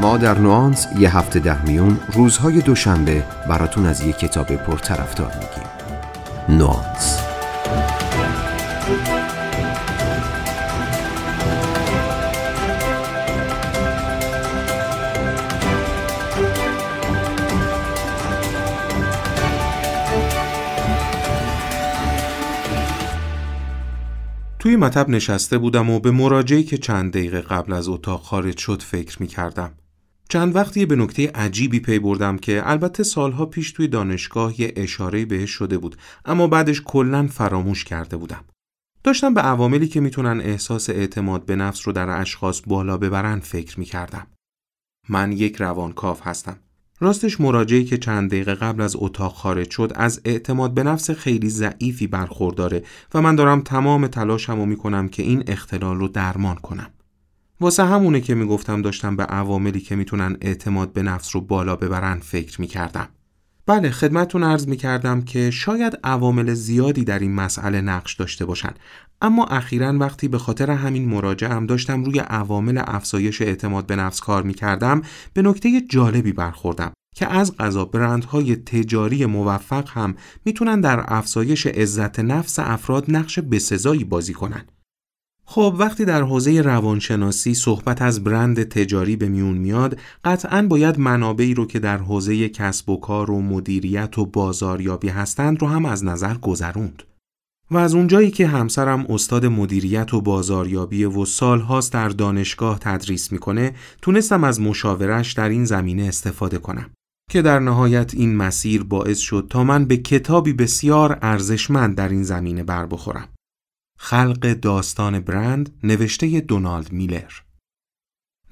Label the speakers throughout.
Speaker 1: ما در نوانس یه هفته در میون روزهای دوشنبه براتون از یه کتاب پرطرفدار میگیم نوانس
Speaker 2: توی مطب نشسته بودم و به مراجعی که چند دقیقه قبل از اتاق خارج شد فکر می کردم. چند وقتی به نکته عجیبی پی بردم که البته سالها پیش توی دانشگاه یه اشاره بهش شده بود اما بعدش کلا فراموش کرده بودم. داشتم به عواملی که می‌تونن احساس اعتماد به نفس رو در اشخاص بالا ببرن فکر می کردم. من یک روانکاو هستم. راستش مراجعی که چند دقیقه قبل از اتاق خارج شد از اعتماد به نفس خیلی ضعیفی برخورداره و من دارم تمام تلاشم رو می‌کنم که این اختلال رو درمان کنم. واسه همونه که می‌گفتم داشتم به عواملی که می‌تونن اعتماد به نفس رو بالا ببرن فکر می‌کردم. بله خدمتون عرض می‌کردم که شاید عوامل زیادی در این مسئله نقش داشته باشن اما اخیرا وقتی به خاطر همین مراجعم داشتم روی عوامل افزایش اعتماد به نفس کار می‌کردم به نکته جالبی برخوردم که از غذا برندهای تجاری موفق هم می‌تونن در افزایش عزت نفس افراد نقش بسزایی بازی کنن. خب وقتی در حوزه روانشناسی صحبت از برند تجاری به میون میاد قطعا باید منابعی رو که در حوزه کسب و کار و مدیریت و بازاریابی هستند رو هم از نظر گذروند. و از اونجایی که همسرم استاد مدیریت و بازاریابی و سالهاست در دانشگاه تدریس می‌کنه تونستم از مشاورش در این زمینه استفاده کنم که در نهایت این مسیر باعث شد تا من به کتابی بسیار ارزشمند در این زمینه بر بخورم خلق داستان برند نوشته دونالد میلر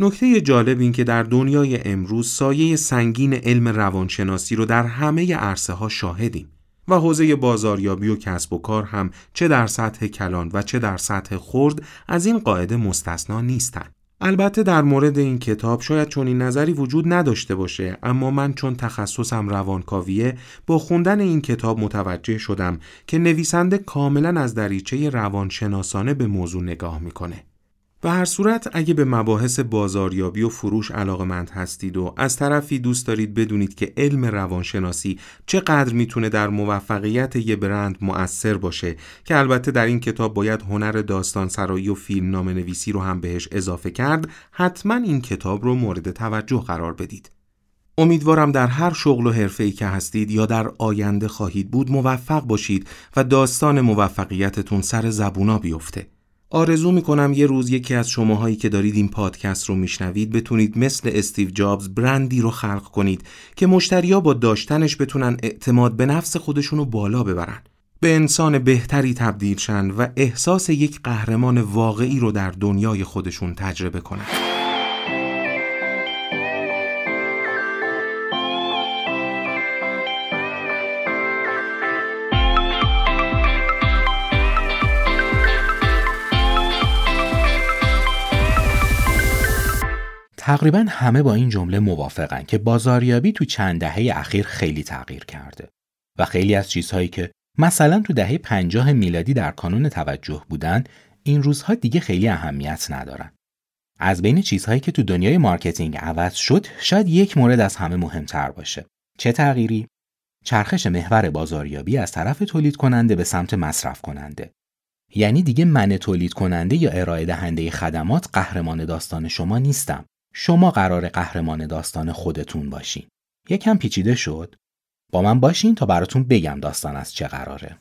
Speaker 2: نکته جالب این که در دنیای امروز سایه سنگین علم روانشناسی رو در همه عرصه ها شاهدیم و حوزه بازاریابی و کسب و کار هم چه در سطح کلان و چه در سطح خرد از این قاعده مستثنا نیستند. البته در مورد این کتاب شاید چون این نظری وجود نداشته باشه اما من چون تخصصم روانکاویه با خوندن این کتاب متوجه شدم که نویسنده کاملا از دریچه روانشناسانه به موضوع نگاه می‌کنه. به هر صورت اگه به مباحث بازاریابی و فروش علاقمند هستید و از طرفی دوست دارید بدونید که علم روانشناسی چقدر می‌تونه در موفقیت یه برند مؤثر باشه که البته در این کتاب باید هنر داستان سرایی و فیلم نام نویسی رو هم بهش اضافه کرد حتما این کتاب رو مورد توجه قرار بدید. امیدوارم در هر شغل و حرفه‌ای که هستید یا در آینده خواهید بود موفق باشید و داستان موفقیتتون سر زبونا بیفته. آرزو می‌کنم یه روز یکی از شماهایی که دارید این پادکست رو میشنوید بتونید مثل استیو جابز برندی رو خلق کنید که مشتریا با داشتنش بتونن اعتماد به نفس خودشون رو بالا ببرن. به انسان بهتری تبدیل شن و احساس یک قهرمان واقعی رو در دنیای خودشون تجربه کنن.
Speaker 3: تقریبا همه با این جمله موافقن که بازاریابی تو چند دهه اخیر خیلی تغییر کرده و خیلی از چیزهایی که مثلا تو دهه 50 میلادی در کانون توجه بودن این روزها دیگه خیلی اهمیت ندارن. از بین چیزهایی که تو دنیای مارکتینگ عوض شد شاید یک مورد از همه مهمتر باشه. چه تغییری؟ چرخش محور بازاریابی از طرف تولید کننده به سمت مصرف کننده. یعنی دیگه من تولید کننده یا ارائه دهنده خدمات قهرمان داستان شما نیستم شما قرار قهرمان داستان خودتون باشین. یکم پیچیده شد؟ با من باشین تا براتون بگم داستان از چه قراره.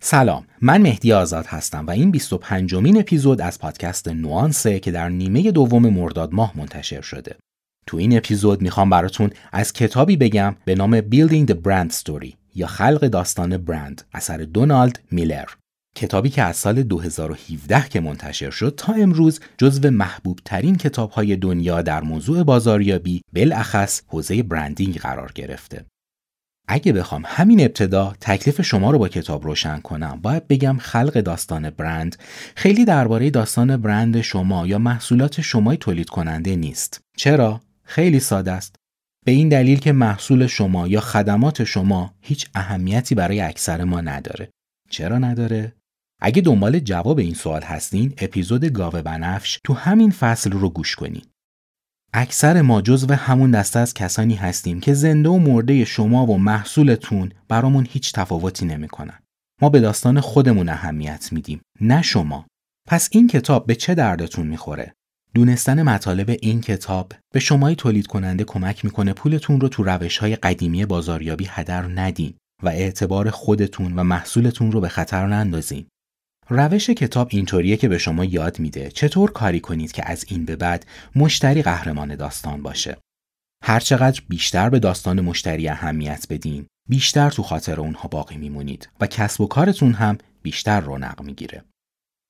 Speaker 3: سلام من مهدی آزاد هستم و این 25 مین اپیزود از پادکست نوانسه که در نیمه دوم مرداد ماه منتشر شده تو این اپیزود می‌خوام براتون از کتابی بگم به نام Building the Brand Story یا خلق داستان برند اثر دونالد میلر کتابی که از سال 2017 که منتشر شد تا امروز جزو محبوب ترین کتاب های دنیا در موضوع بازاریابی بالاخص حوزه برندینگ قرار گرفته. اگه بخوام همین ابتدا تکلیف شما رو با کتاب روشن کنم باید بگم خلق داستان برند خیلی درباره داستان برند شما یا محصولات شمای تولید کننده نیست. چرا؟ خیلی ساده است. به این دلیل که محصول شما یا خدمات شما هیچ اهمیتی برای اکثر ما نداره. چرا نداره؟ اگه دنبال جواب این سوال هستین، اپیزود گاوه بنفش تو همین فصل رو گوش کنین. اکثر ما جزو همون دسته از کسانی هستیم که زنده و مرده شما و محصولتون برامون هیچ تفاوتی نمی‌کنن. ما به داستان خودمون اهمیت میدیم، نه شما. پس این کتاب به چه دردتون می‌خوره؟ دونستن مطالب این کتاب به شمای تولید کننده کمک می‌کنه پولتون رو تو روش های قدیمی بازاریابی هدر ندین و اعتبار خودتون و محصولتون رو به خطر نندازین. روش کتاب اینطوریه که به شما یاد میده چطور کاری کنید که از این به بعد مشتری قهرمان داستان باشه. هرچقدر بیشتر به داستان مشتری اهمیت بدین، بیشتر تو خاطر اونها باقی میمونید و کسب و کارتون هم بیشتر رونق می‌گیره.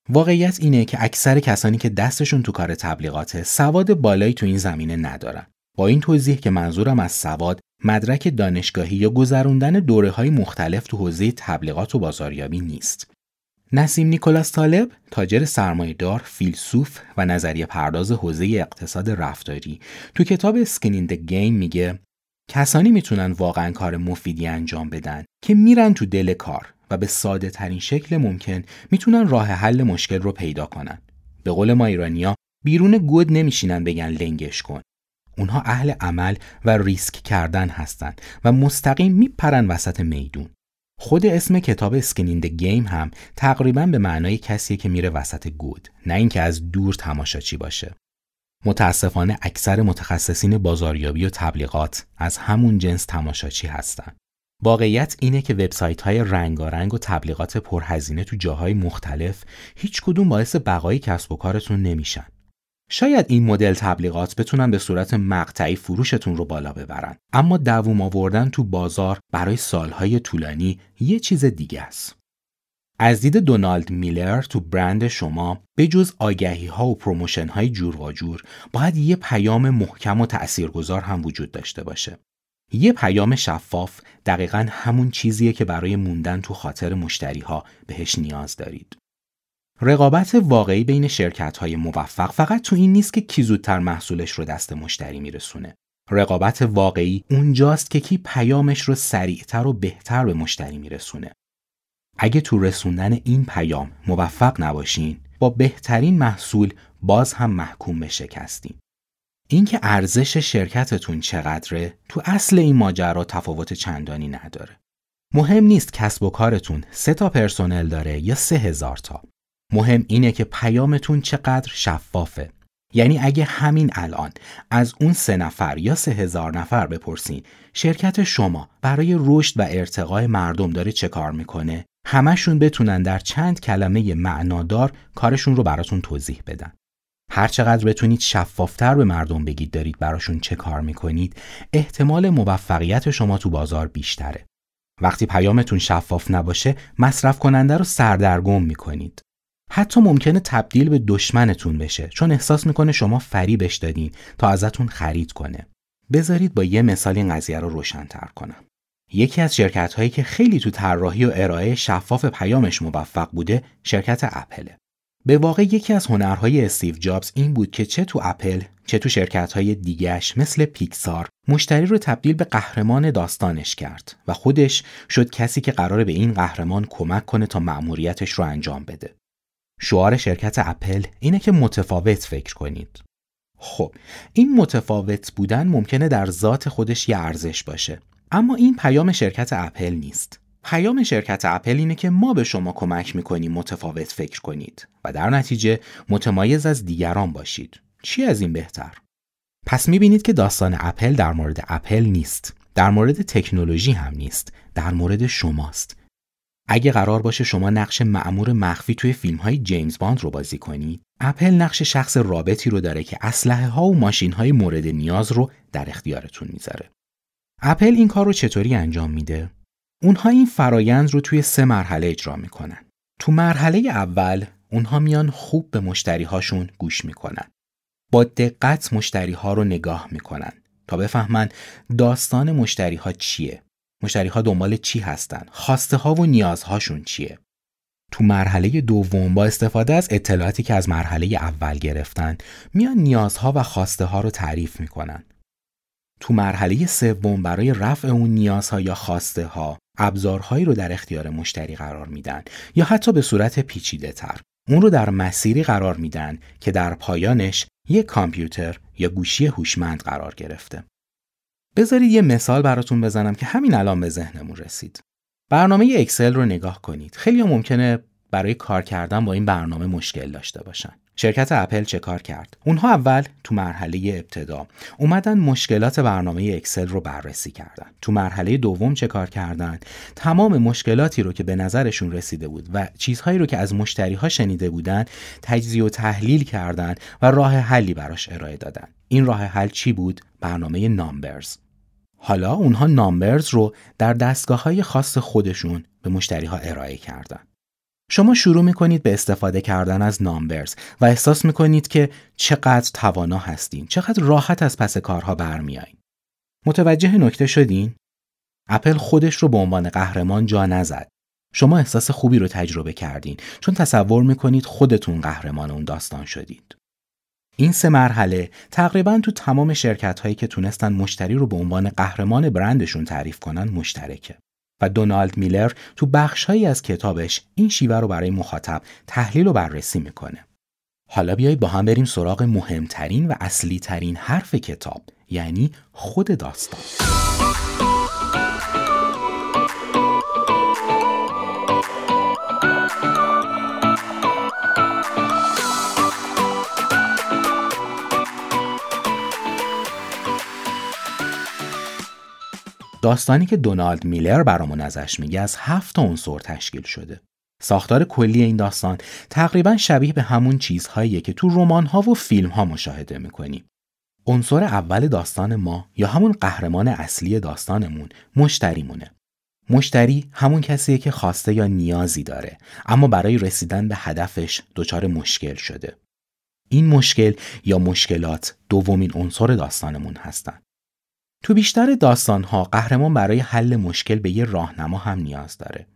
Speaker 3: واقعیت اینه که اکثر کسانی که دستشون تو کار تبلیغات سواد بالایی تو این زمینه ندارن. با این توضیح که منظورم از سواد مدرک دانشگاهی یا گذروندن دوره های مختلف تو حوزه تبلیغات و بازاریابی نیست. نسیم نیکولاس طالب، تاجر سرمایهدار، فیلسوف و نظریه پرداز حوزه اقتصاد رفتاری، تو کتاب سکینین the گیم میگه کسانی می‌تونن واقعا کار مفیدی انجام بدن که میرن تو دل کار به ساده ترین شکل ممکن می‌تونن راه حل مشکل رو پیدا کنن. به قول ما ایرانیا بیرون گود نمیشینن بگن لنگش کن. اونها اهل عمل و ریسک کردن هستند و مستقیم میپرن وسط میدون. خود اسم کتاب اسکینینده گیم هم تقریبا به معنای کسیه که میره وسط گود نه اینکه از دور تماشاچی باشه. متاسفانه اکثر متخصصین بازاریابی و تبلیغات از همون جنس تماشاچی هستند. واقعیت اینه که وبسایت های رنگارنگ و تبلیغات پرهزینه تو جاهای مختلف هیچ کدوم باعث بقای کسب و کارتون نمیشن. شاید این مدل تبلیغات بتونن به صورت مقطعی فروشتون رو بالا ببرن اما دووم آوردن تو بازار برای سالهای طولانی یه چیز دیگه است. از دید دونالد میلر تو برند شما به جز آگهی ها و promotion های جورواجور باید یه پیام محکم و تأثیرگذار هم وجود داشته باشه. یه پیام شفاف دقیقا همون چیزیه که برای موندن تو خاطر مشتری ها بهش نیاز دارید. رقابت واقعی بین شرکت های موفق فقط تو این نیست که کی زودتر محصولش رو دست مشتری میرسونه. رقابت واقعی اونجاست که کی پیامش رو سریعتر و بهتر به مشتری میرسونه. اگه تو رسوندن این پیام موفق نباشین با بهترین محصول باز هم محکوم به شکستین. اینکه ارزش شرکتتون چقدره تو اصل این ماجرا تفاوت چندانی نداره. مهم نیست کسب و کارتون سه تا پرسنل داره یا سه هزار تا. مهم اینه که پیامتون چقدر شفافه. یعنی اگه همین الان از اون سه نفر یا سه هزار نفر بپرسین شرکت شما برای رشد و ارتقای مردم داره چه کار می‌کنه همشون بتونن در چند کلمه معنادار کارشون رو براتون توضیح بدن. هر چقدر بتونید شفافتر به مردم بگید دارید براشون چه کار می‌کنید احتمال موفقیت شما تو بازار بیشتره. وقتی پیامتون شفاف نباشه مصرف کننده رو سردرگم می‌کنید. حتی ممکنه تبدیل به دشمنتون بشه چون احساس می‌کنه شما فریبش دادین تا ازتون خرید کنه. بذارید با یه مثال این قضیه رو روشنتر کنم. یکی از شرکت هایی که خیلی تو طراحی و ارائه شفاف پیامش موفق بوده شرکت اپله. به واقع یکی از هنرهای استیو جابز این بود که چه تو اپل چه تو شرکت های دیگش مثل پیکسار مشتری رو تبدیل به قهرمان داستانش کرد و خودش شد کسی که قراره به این قهرمان کمک کنه تا مأموریتش رو انجام بده. شعار شرکت اپل اینه که متفاوت فکر کنید. خب این متفاوت بودن ممکنه در ذات خودش یه ارزش باشه اما این پیام شرکت اپل نیست. پیام شرکت اپل اینه که ما به شما کمک می‌کنیم متفاوت فکر کنید و در نتیجه متمایز از دیگران باشید. چی از این بهتر؟ پس می‌بینید که داستان اپل در مورد اپل نیست. در مورد تکنولوژی هم نیست. در مورد شماست. اگه قرار باشه شما نقش مأمور مخفی توی فیلم های جیمز باند رو بازی کنید، اپل نقش شخص رابطی رو داره که اسلحه ها و ماشین های مورد نیاز رو در اختیارتون می‌ذاره. اپل این کار رو چطوری انجام میده؟ اونها این فرایند رو توی سه مرحله اجرا می‌کنن. تو مرحله اول اونها میان خوب به مشتری هاشون گوش می‌کنن. با دقت مشتری ها رو نگاه می‌کنن تا بفهمن داستان مشتری ها چیه. مشتری ها دنبال چی هستن؟ خواسته ها و نیازهاشون چیه؟ تو مرحله دوم با استفاده از اطلاعاتی که از مرحله اول گرفتن میان نیازها و خواسته ها رو تعریف می‌کنن تو مرحله سوم برای رفع اون نیازها یا خواسته ها ابزارهایی رو در اختیار مشتری قرار میدن یا حتی به صورت پیچیده تر اون رو در مسیری قرار میدن که در پایانش یک کامپیوتر یا گوشی هوشمند قرار گرفته. بذارید یه مثال براتون بزنم که همین الان به ذهنمون رسید. برنامه اکسل رو نگاه کنید. خیلی ممکنه برای کار کردن با این برنامه مشکل داشته باشن. شرکت اپل چه کار کرد؟ اونها اول تو مرحله ابتدا اومدن مشکلات برنامه اکسل رو بررسی کردن. تو مرحله دوم چه کار کردن؟ تمام مشکلاتی رو که به نظرشون رسیده بود و چیزهایی رو که از مشتری ها شنیده بودن تجزیه و تحلیل کردن و راه حلی براش ارائه دادن. این راه حل چی بود؟ برنامه نامبرز. حالا اونها نامبرز رو در دستگاه های خاص خودشون به مشتری ها ارائه کردن. شما شروع می‌کنید به استفاده کردن از نامبرز و احساس می‌کنید که چقدر توانا هستین چقدر راحت از پس کارها برمیایین متوجه نکته شدین؟ اپل خودش رو به عنوان قهرمان جا نزد. شما احساس خوبی رو تجربه کردین چون تصور می‌کنید خودتون قهرمان اون داستان شدید. این سه مرحله تقریبا تو تمام شرکت هایی که تونستن مشتری رو به عنوان قهرمان برندشون تعریف کنن مشترکه. دونالد میلر تو بخشهایی از کتابش این شیوه رو برای مخاطب تحلیل و بررسی می‌کنه. حالا بیایید با هم بریم سراغ مهمترین و اصلی ترین حرف کتاب یعنی خود داستان. داستانی که دونالد میلر برامون ازش میگه از هفت عنصر تشکیل شده. ساختار کلی این داستان تقریبا شبیه به همون چیزهاییه که تو رمان ها و فیلم ها مشاهده می‌کنیم. عنصر اول داستان ما یا همون قهرمان اصلی داستانمون مشتریمونه. مشتری همون کسیه که خواسته یا نیازی داره اما برای رسیدن به هدفش دچار مشکل شده. این مشکل یا مشکلات دومین عنصر داستانمون هستن. تو بیشتر داستانها قهرمان برای حل مشکل به یه راهنما هم نیاز داره.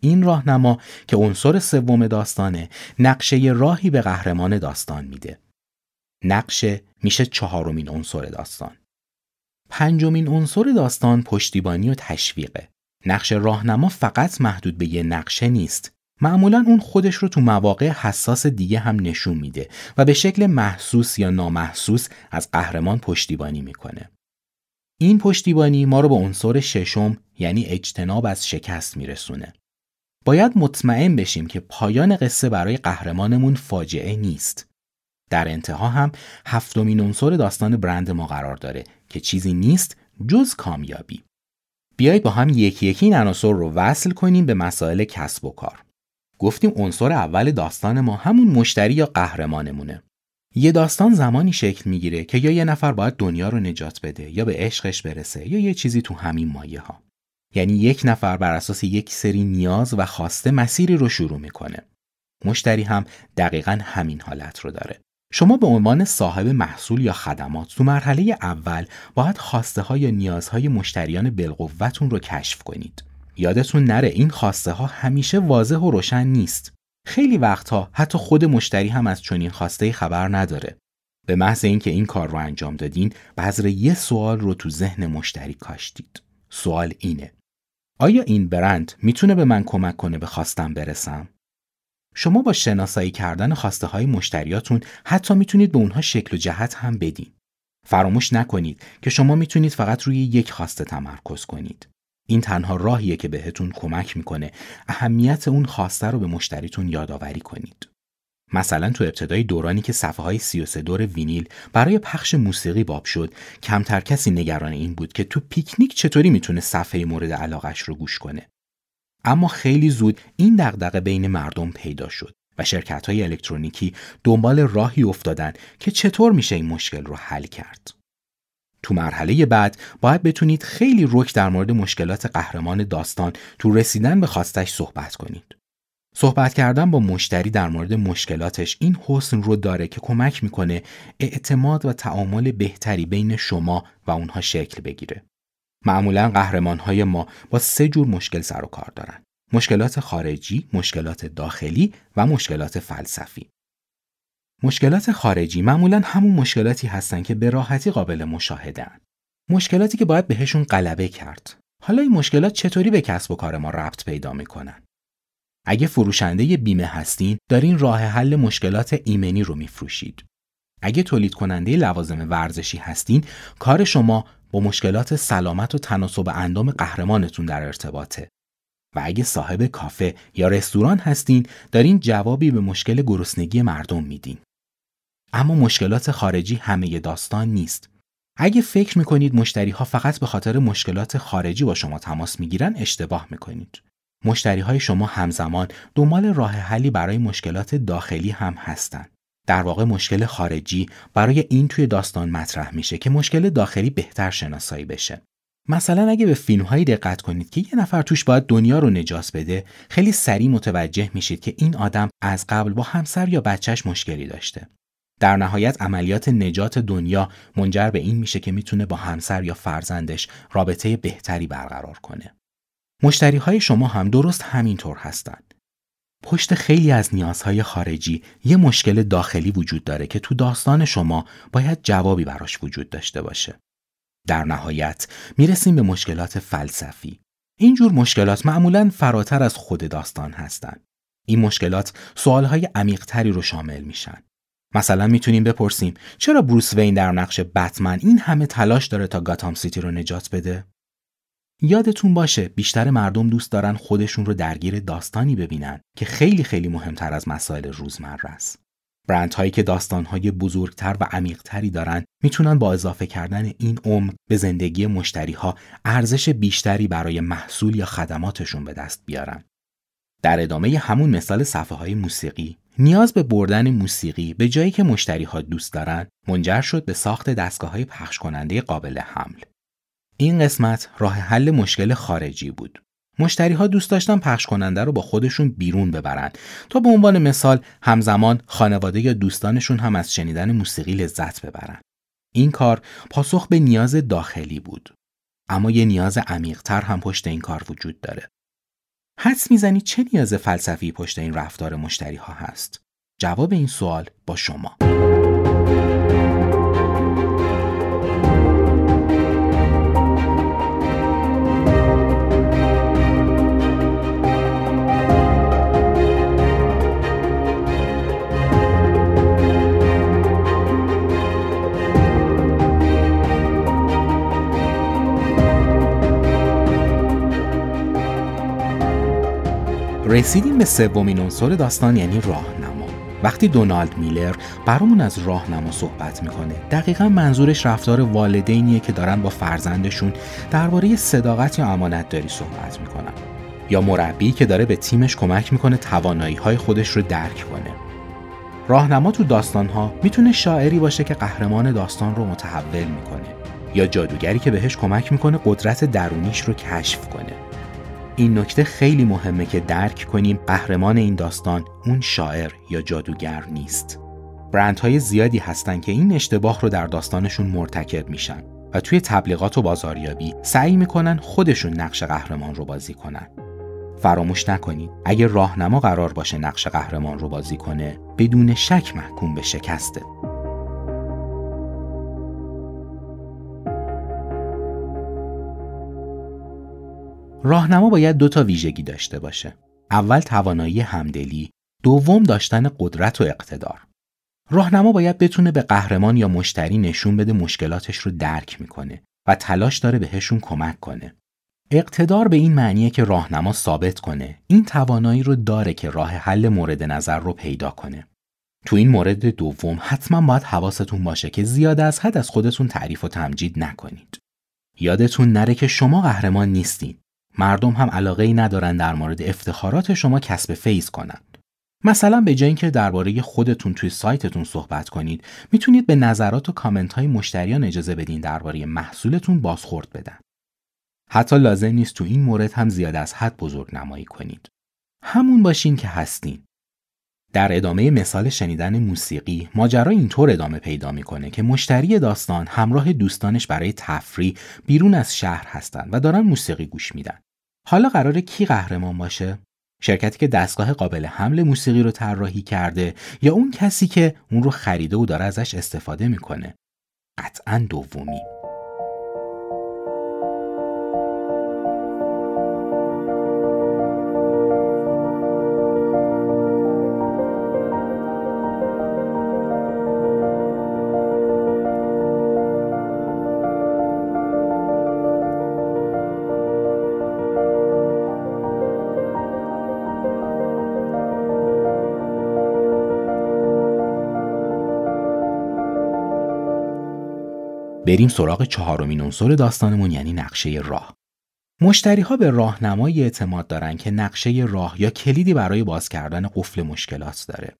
Speaker 3: این راهنما که عنصر سوم داستانه نقشه راهی به قهرمان داستان میده. نقشه میشه چهارمین عنصر داستان. پنجمین عنصر داستان پشتیبانی و تشویقه. نقشه راهنما فقط محدود به یه نقشه نیست. معمولا اون خودش رو تو مواقع حساس دیگه هم نشون میده و به شکل محسوس یا نامحسوس از قهرمان پشتیبانی می‌کنه. این پشتیبانی ما رو به عنصر ششم یعنی اجتناب از شکست میرسونه. باید مطمئن بشیم که پایان قصه برای قهرمانمون فاجعه نیست. در انتها هم هفتمین عنصر داستان برند ما قرار داره که چیزی نیست جز کامیابی. بیایید با هم یکی یکی این عناصر رو وصل کنیم به مسائل کسب و کار. گفتیم عنصر اول داستان ما همون مشتری یا قهرمانمونه. یه داستان زمانی شکل می‌گیره که یا یه نفر باید دنیا رو نجات بده یا به عشقش برسه یا یه چیزی تو همین مایه ها. یعنی یک نفر بر اساس یک سری نیاز و خواسته مسیری رو شروع می‌کنه. مشتری هم دقیقا همین حالت رو داره. شما به عنوان صاحب محصول یا خدمات تو مرحله اول باید خواسته ها یا نیازهای مشتریان بالقوتون رو کشف کنید. یادتون نره این خواسته ها همیشه واضح و روشن نیست. خیلی وقتها حتی خود مشتری هم از چنین خواسته خبر نداره. به محض اینکه این کار رو انجام دادین، بذر یه سوال رو تو ذهن مشتری کاشتید. سوال اینه: آیا این برند می‌تونه به من کمک کنه به خواستم برسم؟ شما با شناسایی کردن خواسته های مشتریاتون حتی می‌تونید به اونها شکل و جهت هم بدین. فراموش نکنید که شما می‌تونید فقط روی یک خواسته تمرکز کنید. این تنها راهیه که بهتون کمک می‌کنه اهمیت اون خواسته رو به مشتریتون یادآوری کنید. مثلا تو ابتدای دورانی که صفحه های 33 دور وینیل برای پخش موسیقی باب شد کمتر کسی نگران این بود که تو پیکنیک چطوری می‌تونه صفحه مورد علاقش رو گوش کنه اما خیلی زود این دغدغه بین مردم پیدا شد و شرکت های الکترونیکی دنبال راهی افتادن که چطور میشه این مشکل رو حل کرد تو مرحله بعد باید بتونید خیلی رک در مورد مشکلات قهرمان داستان تو رسیدن به خواستش صحبت کنید. صحبت کردن با مشتری در مورد مشکلاتش این حسن رو داره که کمک می‌کنه اعتماد و تعامل بهتری بین شما و اونها شکل بگیره. معمولا قهرمان های ما با سه جور مشکل سر و کار دارن. مشکلات خارجی، مشکلات داخلی و مشکلات فلسفی. مشکلات خارجی معمولا همون مشکلاتی هستن که به راحتی قابل مشاهدن. مشکلاتی که باید بهشون غلبه کرد. حالا این مشکلات چطوری به کسب و کار ما ربط پیدا می‌کنن؟ اگه فروشنده بیمه هستین، دارین راه حل مشکلات ایمنی رو میفروشید. اگه تولید کننده لوازم ورزشی هستین، کار شما با مشکلات سلامت و تناسب اندام قهرمانتون در ارتباطه. و اگه صاحب کافه یا رستوران هستین، دارین جوابی به مشکل گرسنگی مردم میدین. اما مشکلات خارجی همه داستان نیست. اگه فکر می‌کنید مشتری ها فقط به خاطر مشکلات خارجی با شما تماس می‌گیرن اشتباه می‌کنید. مشتری های شما همزمان دنبال راه حلی برای مشکلات داخلی هم هستند. در واقع مشکل خارجی برای این توی داستان مطرح میشه که مشکل داخلی بهتر شناسایی بشه. مثلا اگه به فیلم هایی دقت کنید که یه نفر توش باید دنیا رو نجات بده خیلی سریع متوجه میشید که این آدم از قبل با همسر یا بچهش مشکلی داشته در نهایت عملیات نجات دنیا منجر به این میشه که می‌تونه با همسر یا فرزندش رابطه بهتری برقرار کنه. مشتری های شما هم درست همینطور هستند. پشت خیلی از نیازهای خارجی یه مشکل داخلی وجود داره که تو داستان شما باید جوابی براش وجود داشته باشه. در نهایت می‌رسیم به مشکلات فلسفی. اینجور مشکلات معمولا فراتر از خود داستان هستند. این مشکلات سوالهای عمیقتری رو شامل میشن. مثلا می‌تونیم بپرسیم چرا بروس وین در نقش بتمن این همه تلاش داره تا گاتام سیتی رو نجات بده؟ یادتون باشه بیشتر مردم دوست دارن خودشون رو درگیر داستانی ببینن که خیلی خیلی مهمتر از مسائل روزمره است. برندهایی که داستانهای بزرگتر و عمیقتری دارن می‌تونن با اضافه کردن این عمق به زندگی مشتریها ارزش بیشتری برای محصول یا خدماتشون به دست بیارن. در ادامه همون مثال صفحه های موسیقی نیاز به بردن موسیقی به جایی که مشتری ها دوست دارن منجر شد به ساخت دستگاه های پخش کننده قابل حمل. این قسمت راه حل مشکل خارجی بود. مشتری ها دوست داشتن پخش کننده رو با خودشون بیرون ببرن تا به عنوان مثال همزمان خانواده یا دوستانشون هم از شنیدن موسیقی لذت ببرن. این کار پاسخ به نیاز داخلی بود. اما یه نیاز عمیقتر هم پشت این کار وجود داره. حدس می‌زنی چه نیاز فلسفی پشت این رفتار مشتری ها هست؟ جواب این سوال با شما. رسیدیم به سومین عنصر داستان یعنی راهنما. وقتی دونالد میلر برامون از راهنما صحبت می‌کنه دقیقا منظورش رفتار والدینیه که دارن با فرزندشون درباره صداقت یا امانت داری صحبت می‌کنن. یا مربی که داره به تیمش کمک می‌کنه توانایی های خودش رو درک کنه. راهنما تو داستان ها می‌تونه شاعری باشه که قهرمان داستان رو متحول می‌کنه یا جادوگری که بهش کمک می‌کنه قدرت درونیش رو کشف کنه. این نکته خیلی مهمه که درک کنیم قهرمان این داستان اون شاعر یا جادوگر نیست. برندهای زیادی هستن که این اشتباه رو در داستانشون مرتکب میشن و توی تبلیغات و بازاریابی سعی می‌کنن خودشون نقش قهرمان رو بازی کنن. فراموش نکنید اگه راهنما قرار باشه نقش قهرمان رو بازی کنه بدون شک محکوم به شکسته. راهنما باید دو تا ویژگی داشته باشه. اول توانایی همدلی، دوم داشتن قدرت و اقتدار. راهنما باید بتونه به قهرمان یا مشتری نشون بده مشکلاتش رو درک می‌کنه و تلاش داره بهشون کمک کنه. اقتدار به این معنیه که راهنما ثابت کنه این توانایی رو داره که راه حل مورد نظر رو پیدا کنه. تو این مورد دوم حتما باید حواستون باشه که زیاد از حد از خودتون تعریف و تمجید نکنید. یادتون نره که شما قهرمان نیستین. مردم هم علاقه ای ندارن در مورد افتخارات شما کسب فیض کنند. مثلا به جای اینکه درباره خودتون توی سایتتون صحبت کنید می‌تونید به نظرات و کامنت های مشتریان اجازه بدین درباره محصولتون بازخورد بدن. حتی لازم نیست تو این مورد هم زیاد از حد بزرگ نمایی کنید. همون باشین که هستین. در ادامه مثال شنیدن موسیقی ماجرا اینطور ادامه پیدا می‌کنه که مشتری داستان همراه دوستانش برای تفریح بیرون از شهر هستند و دارن موسیقی گوش میدن. حالا قراره کی قهرمان باشه؟ شرکتی که دستگاه قابل حمل موسیقی رو طراحی کرده یا اون کسی که اون رو خریده و داره ازش استفاده می‌کنه؟ قطعا دومی. بریم سراغ چهارمین عنصر داستانمون یعنی نقشه راه. مشتری ها به راهنمایی اعتماد دارن که نقشه راه یا کلیدی برای باز کردن قفل مشکلات داره.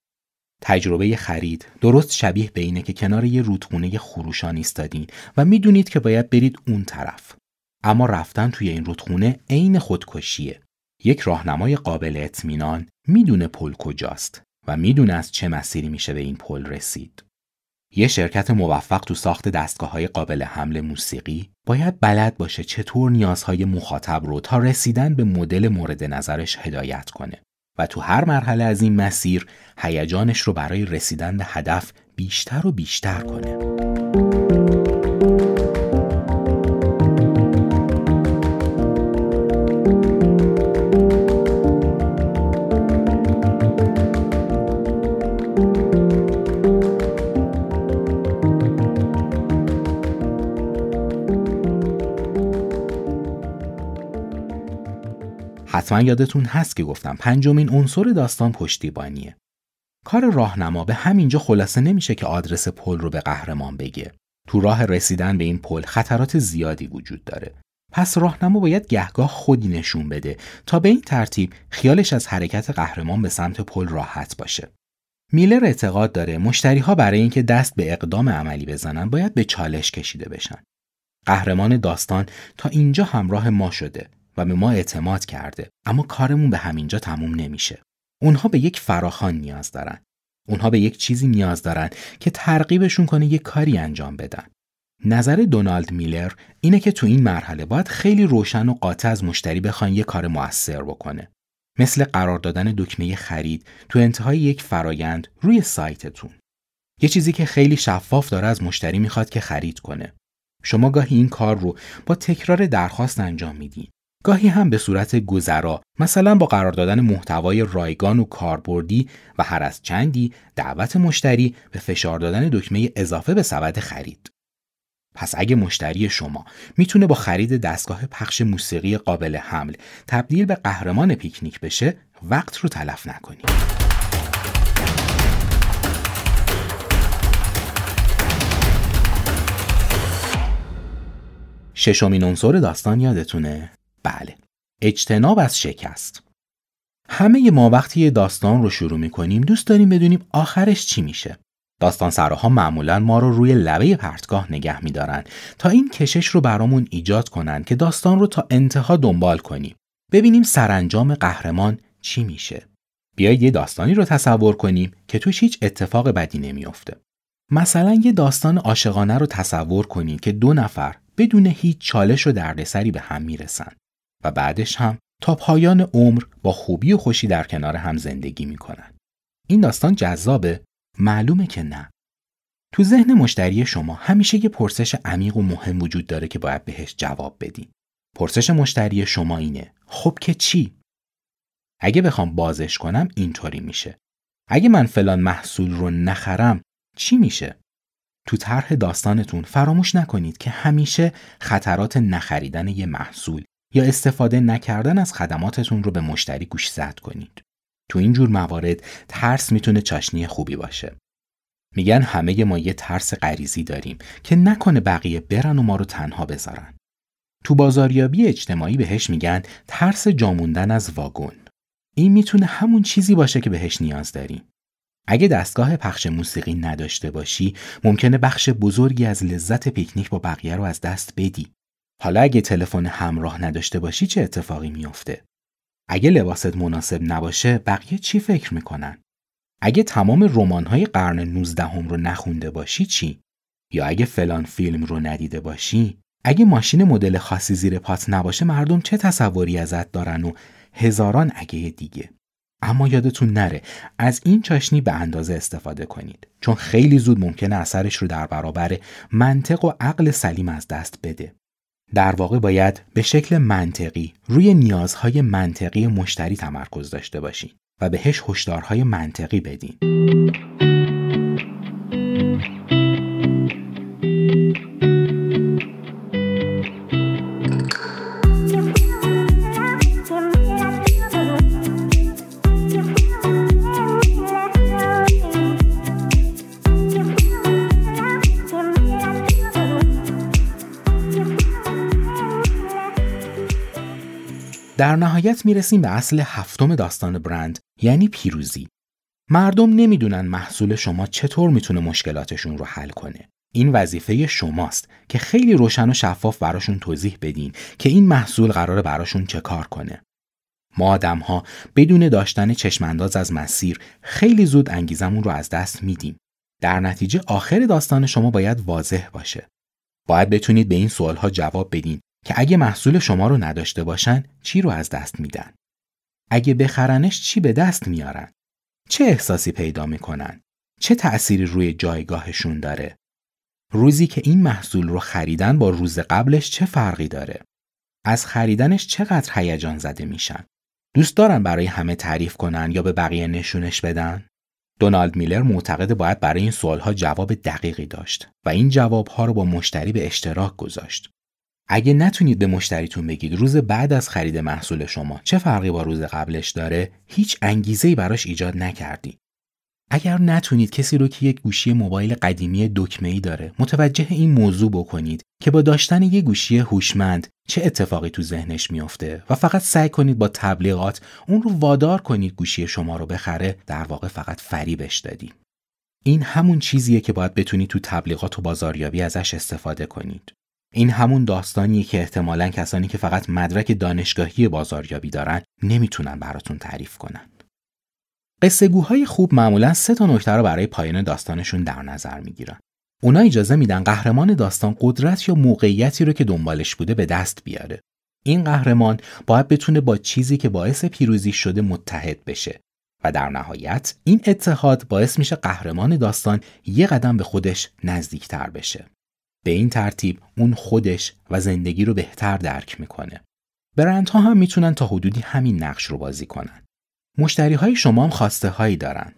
Speaker 3: تجربه خرید درست شبیه به اینه که کنار یه رودخونه خروشان ایستادین و می‌دونید که باید برید اون طرف. اما رفتن توی این رودخونه عین خودکشیه. یک راهنمای قابل اطمینان می‌دونه پل کجاست و می‌دونه از چه مسیری میشه به این پل رسید. یه شرکت موفق تو ساخت دستگاه های قابل حمل موسیقی باید بلد باشه چطور نیازهای مخاطب رو تا رسیدن به مدل مورد نظرش هدایت کنه و تو هر مرحله از این مسیر هیجانش رو برای رسیدن به هدف بیشتر و بیشتر کنه. حتما یادتون هست که گفتم پنجمین عنصر داستان پشتیبانیه. کار راهنما به همینجا خلاصه نمیشه که آدرس پل رو به قهرمان بگه. تو راه رسیدن به این پل خطرات زیادی وجود داره. پس راهنما باید گهگاه خودی نشون بده تا به این ترتیب خیالش از حرکت قهرمان به سمت پل راحت باشه. میلر اعتقاد داره مشتری ها برای اینکه دست به اقدام عملی بزنن باید به چالش کشیده بشن. قهرمان داستان تا اینجا همراه ما شده و به ما اعتماد کرده. اما کارمون به همینجا تموم نمیشه. اونها به یک فراخان نیاز دارن. اونها به یک چیزی نیاز دارن که ترغیبشون کنه یک کاری انجام بدن. نظر دونالد میلر اینه که تو این مرحله باید خیلی روشن و قاطع از مشتری بخوان یک کار موثر بکنه. مثل قرار دادن دکمه خرید تو انتهای یک فرایند روی سایتتون. یه چیزی که خیلی شفاف داره از مشتری می‌خواد که خرید کنه. شما گاهی این کار رو با تکرار درخواست انجام میدین. گاهی هم به صورت گذرا مثلا با قرار دادن محتوای رایگان و کاربردی و هر از چندی دعوت مشتری به فشار دادن دکمه اضافه به سبد خرید. پس اگه مشتری شما می‌تونه با خرید دستگاه پخش موسیقی قابل حمل تبدیل به قهرمان پیکنیک بشه وقت رو تلف نکنید. ششمین عنصر داستان یادتونه بله. اجتناب از شکست. همه ما وقتی یه داستان رو شروع می‌کنیم دوست داریم بدونیم آخرش چی میشه. داستان سراها معمولا ما رو روی لبه پرتگاه نگه میدارن تا این کشش رو برامون ایجاد کنن که داستان رو تا انتها دنبال کنیم. ببینیم سرانجام قهرمان چی میشه. بیایید یه داستانی رو تصور کنیم که توش هیچ اتفاق بدی نمیافته. مثلا یه داستان عاشقانه رو تصور کنید که دو نفر بدون هیچ چالش و دردسری به هم می‌رسن. و بعدش هم تا پایان عمر با خوبی و خوشی در کنار هم زندگی می‌کنن. این داستان جذابه؟ معلومه که نه. تو ذهن مشتری شما همیشه یه پرسش عمیق و مهم وجود داره که باید بهش جواب بدین. پرسش مشتری شما اینه خب که چی؟ اگه بخوام بازش کنم اینطوری میشه. اگه من فلان محصول رو نخرم چی میشه؟ تو طرح داستانتون فراموش نکنید که همیشه خطرات نخریدن یه محصول یا استفاده نکردن از خدماتتون رو به مشتری گوشزد کنید. تو این جور موارد ترس می‌تونه چاشنی خوبی باشه. میگن همه ما یه ترس غریزی داریم که نکنه بقیه برن و ما رو تنها بذارن. تو بازاریابی اجتماعی بهش میگن ترس جاموندن از واگن. این می‌تونه همون چیزی باشه که بهش نیاز داریم. اگه دستگاه پخش موسیقی نداشته باشی ممکنه بخش بزرگی از لذت پیکنیک با بقیه رو از دست بدی حالا اگه تلفن همراه نداشته باشی چه اتفاقی میافته؟ اگه لباست مناسب نباشه بقیه چی فکر می‌کنن؟ اگه تمام رمان‌های قرن 19 هم رو نخونده باشی چی؟ یا اگه فلان فیلم رو ندیده باشی؟ اگه ماشین مدل خاصی زیر پات نباشه مردم چه تصوری ازت دارن و هزاران اگه دیگه؟ اما یادتون نره از این چاشنی به اندازه استفاده کنید چون خیلی زود ممکنه اثرش رو در برابر منطق و عقل سلیم از دست بده در واقع باید به شکل منطقی روی نیازهای منطقی مشتری تمرکز داشته باشین و بهش هشدارهای منطقی بدین. در نهایت می‌رسیم به اصل هفتم داستان برند یعنی پیروزی. مردم نمی‌دونن محصول شما چطور می‌تونه مشکلاتشون رو حل کنه. این وظیفه شماست که خیلی روشن و شفاف براشون توضیح بدین که این محصول قراره براشون چه کار کنه. ما آدم ها بدون داشتن چشمانداز از مسیر خیلی زود انگیزمون رو از دست میدیم. در نتیجه آخر داستان شما باید واضح باشه. باید بتونید به این سوال ها جواب بدین که اگه محصول شما رو نداشته باشن چی رو از دست میدن؟ اگه بخرنش چی به دست میارن؟ چه احساسی پیدا می‌کنن؟ چه تأثیری روی جایگاهشون داره؟ روزی که این محصول رو خریدن با روز قبلش چه فرقی داره؟ از خریدنش چقدر هیجان زده میشن؟ دوست دارن برای همه تعریف کنن یا به بقیه نشونش بدن؟ دونالد میلر معتقد باید برای این سوالها جواب دقیقی داشت و این جوابها رو با مشتری به اشتراک گذاشت. اگه نتونید به مشتریتون بگید روز بعد از خرید محصول شما چه فرقی با روز قبلش داره، هیچ انگیزه‌ای براش ایجاد نکردی. اگر نتونید کسی رو که یک گوشی موبایل قدیمی ای داره متوجه این موضوع بکنید که با داشتن یک گوشی هوشمند چه اتفاقی تو ذهنش میافته و فقط سعی کنید با تبلیغات اون رو وادار کنید گوشی شما رو بخره در واقع فقط فریبش دادی این همون چیزیه که باید بتونید تو تبلیغات و بازاریابی ازش استفاده کنید این همون داستانیه که احتمالا کسانی که فقط مدرک دانشگاهی بازاریابی دارن نمی‌تونن براتون تعریف کنن قصه گوهای خوب معمولا سه تا نکته رو برای پایان داستانشون در نظر می‌گیرن. اونا اجازه میدن قهرمان داستان قدرت یا موقعیتی رو که دنبالش بوده به دست بیاره. این قهرمان باید بتونه با چیزی که باعث پیروزی شده متحد بشه و در نهایت این اتحاد باعث میشه قهرمان داستان یه قدم به خودش نزدیکتر بشه. به این ترتیب اون خودش و زندگی رو بهتر درک می‌کنه. برندها هم می‌تونن تا حدودی همین نقش رو بازی کنن. مشتری های شما هم خواسته هایی دارن.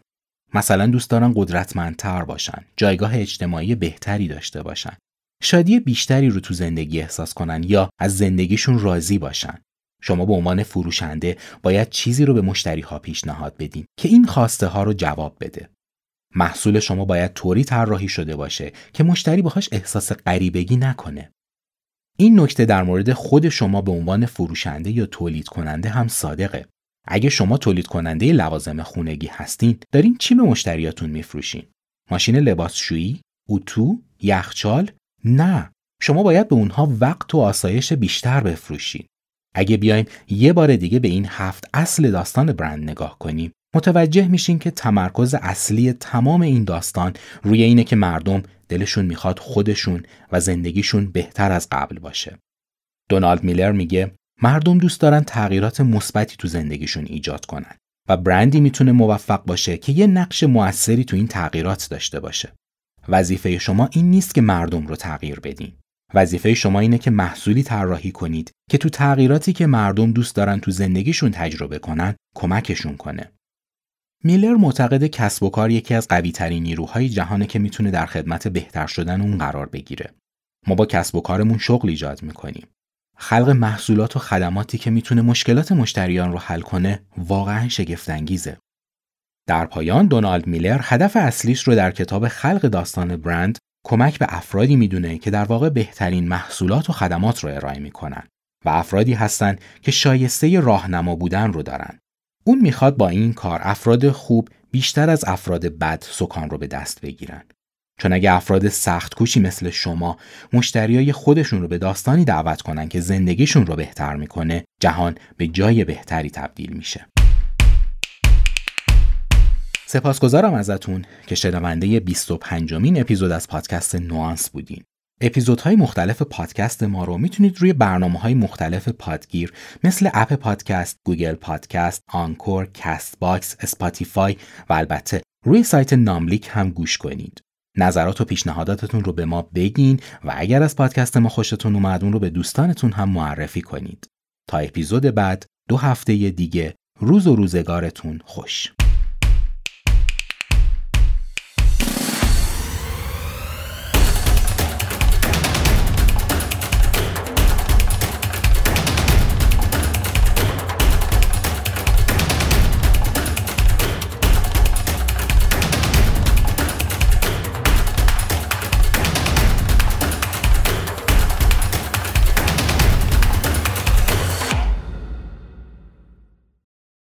Speaker 3: مثلا دوست دارن قدرتمندتر باشن، جایگاه اجتماعی بهتری داشته باشن، شادی بیشتری رو تو زندگی احساس کنن یا از زندگیشون راضی باشن. شما به عنوان فروشنده باید چیزی رو به مشتری ها پیشنهاد بدین که این خواسته ها رو جواب بده. محصول شما باید طوری طراحی شده باشه که مشتری باهاش احساس غریبگی نکنه. این نکته در مورد خود شما به عنوان فروشنده یا تولید کننده هم صادقه. اگه شما تولید کننده لوازم خونگی هستین دارین چی به مشتریاتون میفروشین ماشین لباسشویی اتو یخچال نه شما باید به اونها وقت و آسایش بیشتر بفروشین اگه بیایم یه بار دیگه به این هفت اصل داستان برند نگاه کنیم متوجه میشین که تمرکز اصلی تمام این داستان روی اینه که مردم دلشون می‌خواد خودشون و زندگیشون بهتر از قبل باشه. دونالد میلر میگه مردم دوست دارن تغییرات مثبتی تو زندگیشون ایجاد کنن و برندی می‌تونه موفق باشه که یه نقش موثری تو این تغییرات داشته باشه. وظیفه شما این نیست که مردم رو تغییر بدین. وظیفه شما اینه که محصولی طراحی کنید که تو تغییراتی که مردم دوست دارن تو زندگیشون تجربه کنن کمکشون کنه. میلر معتقد کسب و کار یکی از قوی ترین نیروهای جهانه که می‌تونه در خدمت بهتر شدن اون قرار بگیره. ما با کسب و کارمون شغل ایجاد می‌کنیم. خلق محصولات و خدماتی که می‌تونه مشکلات مشتریان رو حل کنه واقعا شگفتانگیزه. در پایان دونالد میلر هدف اصلیش رو در کتاب خلق داستان برند کمک به افرادی می‌دونه که در واقع بهترین محصولات و خدمات رو ارائه می‌کنن و افرادی هستند که شایسته راهنما بودن رو دارن. اون می‌خواد با این کار افراد خوب بیشتر از افراد بد سکان رو به دست بگیرن. چون اگه افراد سخت کوشی مثل شما مشتریای خودشون رو به داستانی دعوت کنن که زندگیشون رو بهتر می‌کنه جهان به جای بهتری تبدیل میشه سپاسگزارم ازتون که شنونده 25 مین اپیزود از پادکست نوانس بودین اپیزودهای مختلف پادکست ما رو می‌تونید روی برنامه های مختلف پادگیر مثل Apple Podcast، Google Podcast، Anchor، Castbox، Spotify و البته روی سایت ناملیک هم گوش کنید. نظرات و پیشنهاداتتون رو به ما بگین و اگر از پادکست ما خوشتون اومد اون رو به دوستانتون هم معرفی کنید. تا اپیزود بعد دو هفته دیگه روز و روزگارتون خوش.